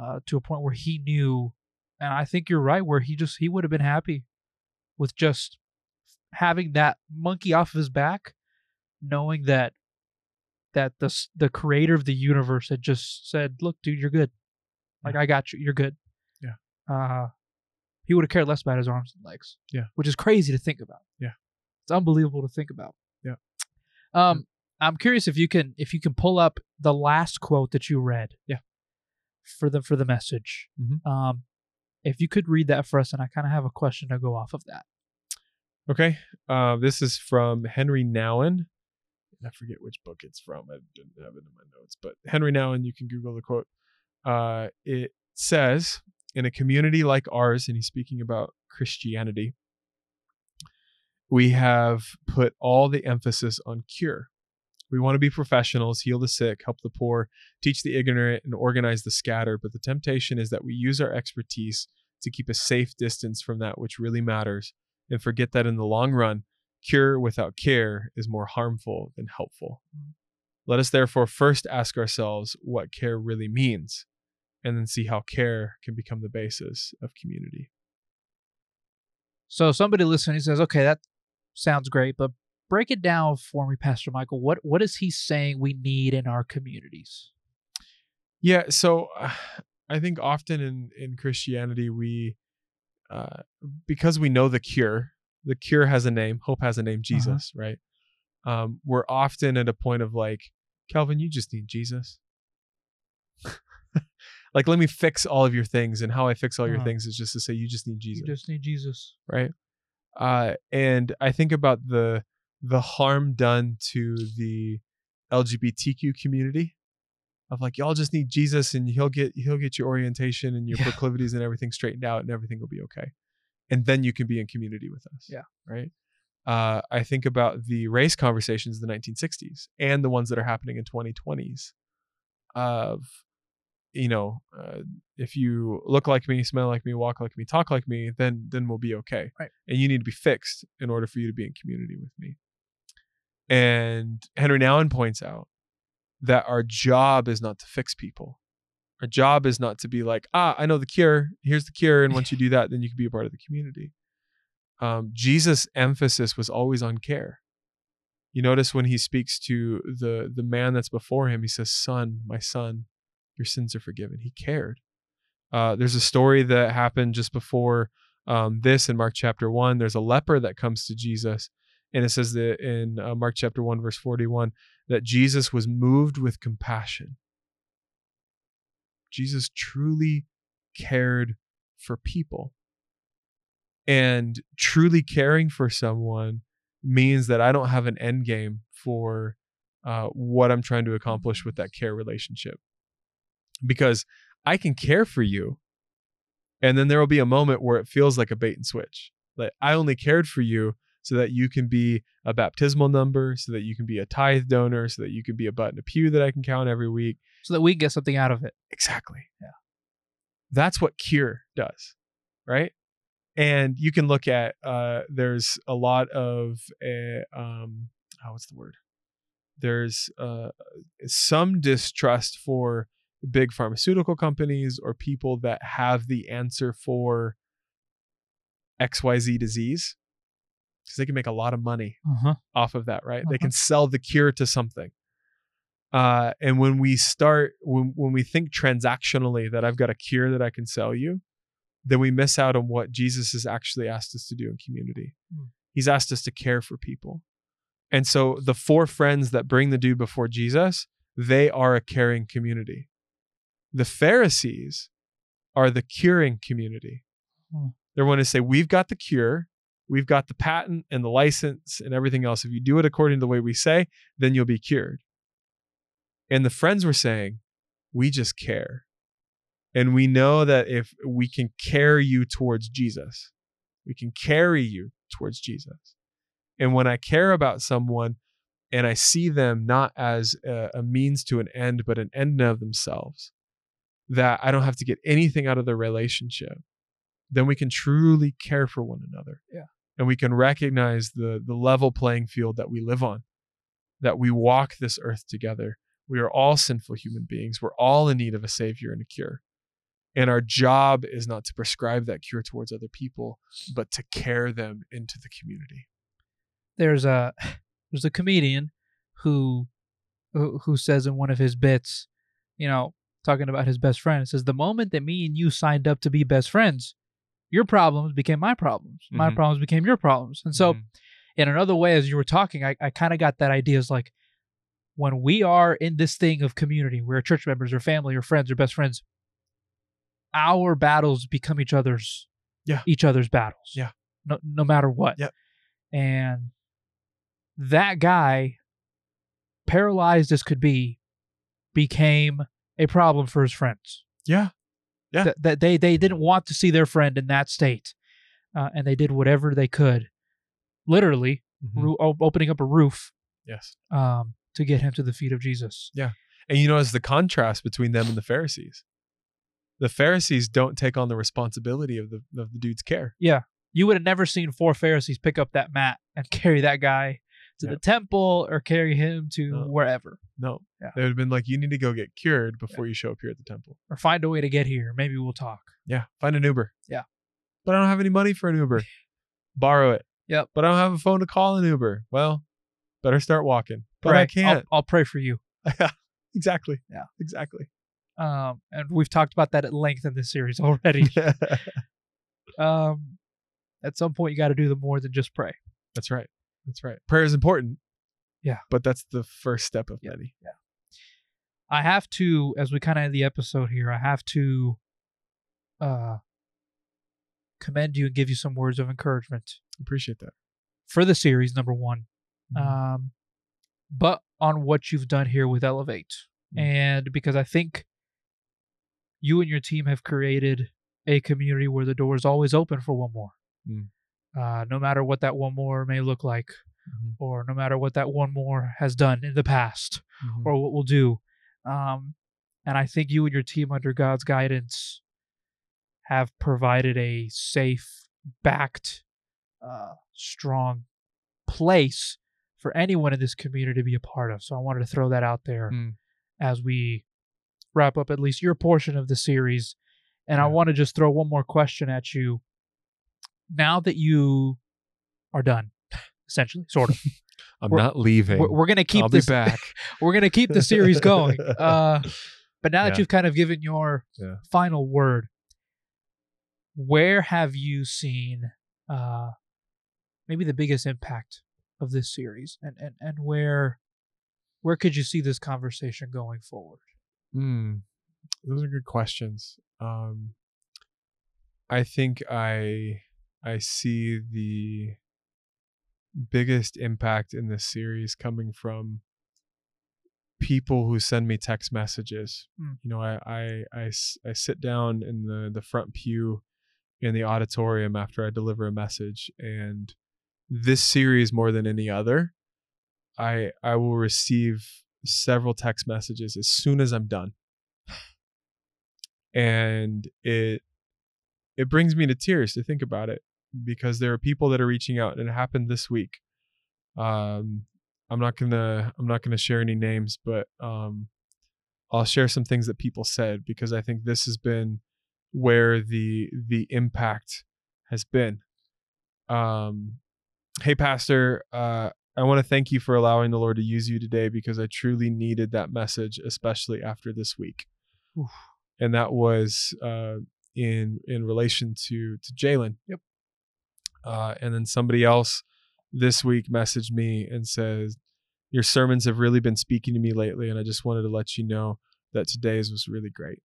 uh to a point where he knew and I think you're right where he just he would have been happy with just having that monkey off of his back knowing that that the the creator of the universe had just said, "Look, dude, you're good. Like I got you. You're good." Yeah. Uh, he would have cared less about his arms and legs. Yeah. Which is crazy to think about. Yeah. It's unbelievable to think about. Yeah. Um, I'm curious if you can if you can pull up the last quote that you read. Yeah. For the for the message. Mhm. Um, if you could read that for us, and I kind of have a question to go off of that. Okay. Uh, this is from Henry Nouwen. I forget which book it's from. I didn't have it in my notes, but Henry Nouwen, you can Google the quote. Uh, it says, in a community like ours, and he's speaking about Christianity, we have put all the emphasis on cure. We want to be professionals, heal the sick, help the poor, teach the ignorant, and organize the scattered. But the temptation is that we use our expertise to keep a safe distance from that which really matters and forget that in the long run, cure without care is more harmful than helpful. Let us therefore first ask ourselves what care really means, and then see how care can become the basis of community. So somebody listening says, "Okay, that sounds great, but break it down for me, Pastor Michael. What what is he saying we need in our communities?" Yeah, so uh, I think often in in Christianity we uh because we know the cure, the cure has a name, hope has a name, Jesus, right? Um we're often at a point of like, Calvin, you just need Jesus. like let me fix all of your things and how I fix all your Uh-huh. things is just to say you just need Jesus. You just need Jesus. right? Uh, and I think about the the harm done to the LGBTQ community of like y'all just need Jesus and he'll get he'll get your orientation and your Yeah. proclivities and everything straightened out and everything will be okay, and then you can be in community with us. Yeah. right. Uh, I think about the race conversations in the 1960s and the ones that are happening in 2020s of you know uh, if you look like me smell like me walk like me talk like me then then we'll be okay Right. and you need to be fixed in order for you to be in community with me and henry nouwen points out that our job is not to fix people our job is not to be like ah i know the cure. Here's the cure. And once you do that then you can be a part of the community. Um, jesus emphasis was always on care. You notice when he speaks to the the man that's before him he says son my son your sins are forgiven. He cared. Uh, there's a story that happened just before um, this in mark chapter 1 there's a leper that comes to jesus and it says that in uh, mark chapter 1 verse 41 that jesus was moved with compassion jesus truly cared for people and truly caring for someone means that I don't have an end game for uh, what I'm trying to accomplish with that care relationship. Because I can care for you, and then there will be a moment where it feels like a bait and switch. Like I only cared for you so that you can be a baptismal number, so that you can be a tithe donor, so that you can be a butt in a pew that I can count every week. So that we can get something out of it. Exactly. Yeah. That's what cure does, right? And you can look at uh there's a lot of uh, um oh, what's the word? There's uh some distrust for big pharmaceutical companies or people that have the answer for XYZ disease because they can make a lot of money Uh-huh. off of that, right? They Uh-huh. can sell the cure to something. Uh, and when we start, when, when we think transactionally that I've got a cure that I can sell you, then we miss out on what Jesus has actually asked us to do in community. Hmm. He's asked us to care for people. And so the four friends that bring the dude before Jesus, they are a caring community. The Pharisees are the curing community. Hmm. They're one to say, We've got the cure, we've got the patent and the license and everything else. If you do it according to the way we say, then you'll be cured. And the friends were saying, We just care. And we know that if we can carry you towards Jesus, we can carry you towards Jesus. And when I care about someone and I see them not as a, a means to an end, but an end of themselves, that I don't have to get anything out of the relationship, then we can truly care for one another. Yeah. And we can recognize the the level playing field that we live on, that we walk this earth together. We are all sinful human beings. We're all in need of a savior and a cure. And our job is not to prescribe that cure towards other people, but to care them into the community. There's a there's a comedian who who says in one of his bits, you know, talking about his best friend, says the moment that me and you signed up to be best friends, your problems became my problems. My Mhm. problems became your problems. And so Mhm. in another way, as you were talking, I, I kind of got that idea is like when we are in this thing of community, we're church members or family or friends or best friends, our battles become each other's Yeah. each other's battles. Yeah. No no matter what. Yep. And that guy, paralyzed as could be, became a problem for his friends yeah. Yeah. that, that they they didn't want to see their friend in that state, uh, and they did whatever they could, literally Mhm. roo- o- opening up a roof Yes. um, to get him to the feet of Jesus. Yeah, and you notice the contrast between them and the Pharisees. The Pharisees don't take on the responsibility of the of the dude's care. Yeah, you would have never seen four Pharisees pick up that mat and carry that guy to the temple or carry him to No. wherever No. Yeah. They would have been like, you need to go get cured before you show up here at the temple. or find a way to get here. Maybe we'll talk. Yeah. Find an Uber. Yeah. But I don't have any money for an Uber. Borrow it. Yep. But I don't have a phone to call an Uber. Well, better start walking. But I Right. I'll- can't. I'll, pray for you. exactly. Yeah. Exactly. Um, and we've talked about that at length in this series already. um, at some point, you got to do the more than just pray. That's right. That's right. Prayer is important. Yeah. But that's the first step of Yeah. many. Yeah. I have to, as we kind of end the episode here, I have to uh, commend you and give you some words of encouragement Appreciate that. for the series, number one, Mhm. um, but on what you've done here with Elevate. Mm. And because I think you and your team have created a community where the door is always open for one more. Mm. Uh, no matter what that one more may look like, Mhm. or no matter what that one more has done in the past. Mhm. or what we'll do. Um, and I think you and your team, under God's guidance, have provided a safe, backed, uh, strong place for anyone in this community to be a part of. So I wanted to throw that out there Mm. as we wrap up at least your portion of the series. And I want to just throw one more question at you. Now that you are done, essentially, sort of, I'm we're- not leaving. we're, we're gonna keep I'll this be back. we're gonna keep the series going. Uh, but now that you've kind of given your Yeah. final word, where have you seen uh, maybe the biggest impact of this series, and and and where where could you see this conversation going forward? Mm, those are good questions. Um, I think I I see the biggest impact in this series coming from people who send me text messages. Mm. You know, I I I sit down in the the front pew in the auditorium after I deliver a message, and this series more than any other, I I will receive several text messages as soon as I'm done. And it it brings me to tears to think about it because there are people that are reaching out and it happened this week. Um I'm not going to I'm not to share any names, but um I'll share some things that people said because I think this has been where the the impact has been. Um hey pastor, uh I want to thank you for allowing the Lord to use you today because I truly needed that message, especially after this week. Oof. And that was uh, in in relation to to Jalen. Yep. Uh, and then somebody else this week messaged me and says, "Your sermons have really been speaking to me lately, and I just wanted to let you know that today's was really great."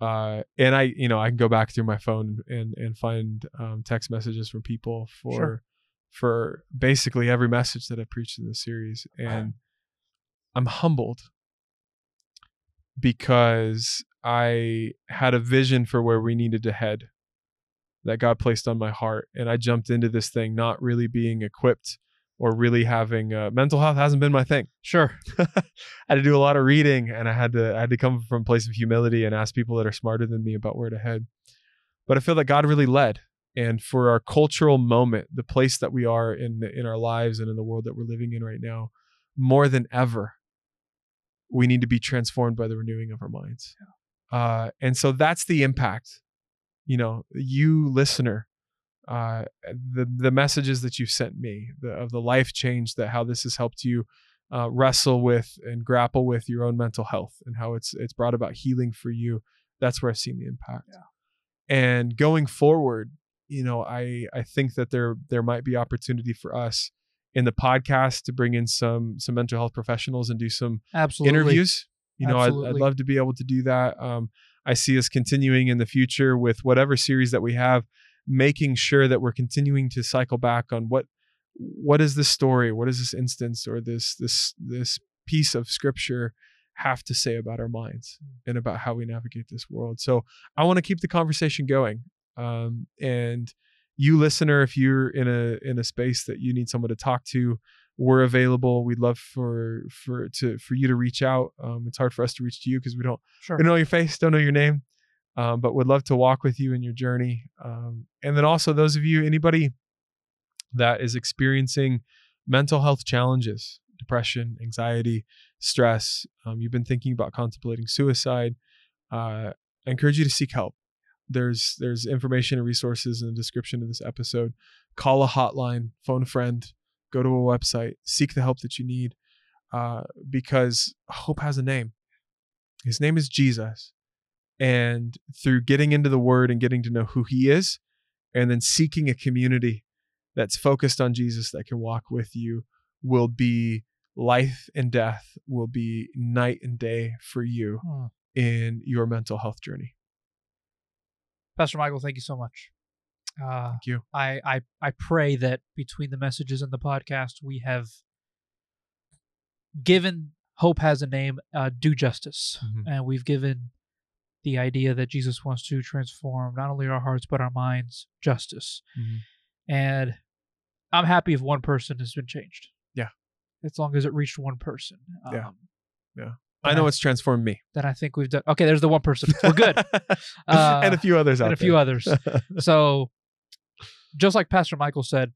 Uh, and I, you know, I can go back through my phone and and find um, text messages from people for Sure. for basically every message that I preached in the series, and I'm humbled because I had a vision for where we needed to head that God placed on my heart, and I jumped into this thing not really being equipped or really having uh, mental health hasn't been my thing. Sure. I had to do a lot of reading, and I had to I had to come from a place of humility and ask people that are smarter than me about where to head. But I feel that God really led, and for our cultural moment, the place that we are in in our lives and in the world that we're living in right now, more than ever, we need to be transformed by the renewing of our minds. Uh, and so that's the impact. You know, you listener, uh, the the messages that you've sent me, the, of the life change that how this has helped you uh, wrestle with and grapple with your own mental health and how it's it's brought about healing for you. That's where I've seen the impact. Yeah. And going forward, you know, I I think that there there might be opportunity for us in the podcast to bring in some some mental health professionals and do some Absolutely. interviews. You know, I'd, I'd love to be able to do that. Um, I see us continuing in the future with whatever series that we have, making sure that we're continuing to cycle back on what what is this story, what is this instance or this this this piece of scripture have to say about our minds and about how we navigate this world. So I want to keep the conversation going. Um, and you listener, if you're in a in a space that you need someone to talk to, we're available. We'd love for for to for you to reach out. Um, it's hard for us to reach to you because we don't Sure. we don't know your face, don't know your name, um, but would love to walk with you in your journey. Um, and then also those of you, anybody that is experiencing mental health challenges, depression, anxiety, stress, um, you've been thinking about contemplating suicide, uh, I encourage you to seek help. There's there's information and resources in the description of this episode. Call a hotline, phone a friend, go to a website, seek the help that you need, uh, because hope has a name. His name is Jesus. And through getting into the word and getting to know who he is, and then seeking a community that's focused on Jesus that can walk with you, will be life and death, will be night and day for you Hmm. in your mental health journey. Pastor Michael, thank you so much. Uh, Thank you. I, I I pray that between the messages and the podcast, we have given hope has a name uh, due justice, Mhm. and we've given the idea that Jesus wants to transform not only our hearts but our minds justice. Mhm. And I'm happy if one person has been changed. Yeah. as long as it reached one person. Yeah. Um, I know it's transformed me. Then I think we've done. Okay, there's the one person. We're good. Uh, and a few others out and a few others. so just like pastor michael said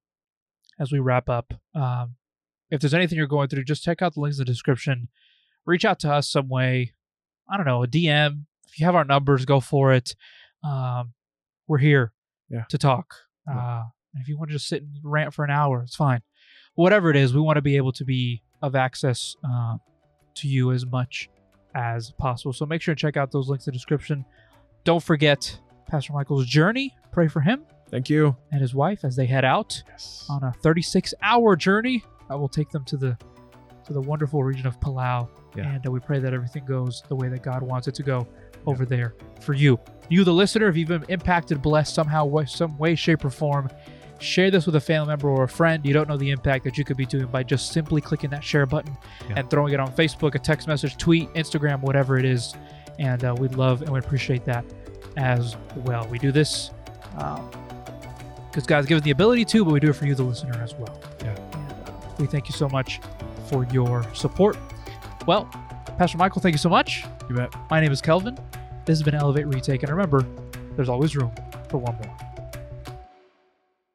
as we wrap up um, if there's anything you're going through just check out the links in the description. Reach out to us some way. I don't know a dm if you have our numbers go for it. Um, we're here Yeah. to talk. Yeah. uh, if you want to just sit and rant for an hour it's fine. Whatever it is we want to be able to be of access uh, to you as much as possible. So make sure and check out those links in the description. Don't forget Pastor Michael's journey. Pray for him Thank you. and his wife as they head out Yes. on a 36-hour journey that will take them to the to the wonderful region of Palau. Yeah. And uh, we pray that everything goes the way that God wants it to go over there for you. You, the listener, if you've been impacted, blessed somehow, some way, shape, or form, share this with a family member or a friend. You don't know the impact that you could be doing by just simply clicking that share button Yeah. and throwing it on Facebook, a text message, tweet, Instagram, whatever it is. And uh, we'd love and we appreciate that as well. We do this because God's given the ability to, but we do it for you, the listener, as well. Yeah. And uh, we thank you so much for your support. Well, Pastor Michael, thank you so much. You bet. My name is Kelvin. This has been Elevate Retake. And remember, there's always room for one more.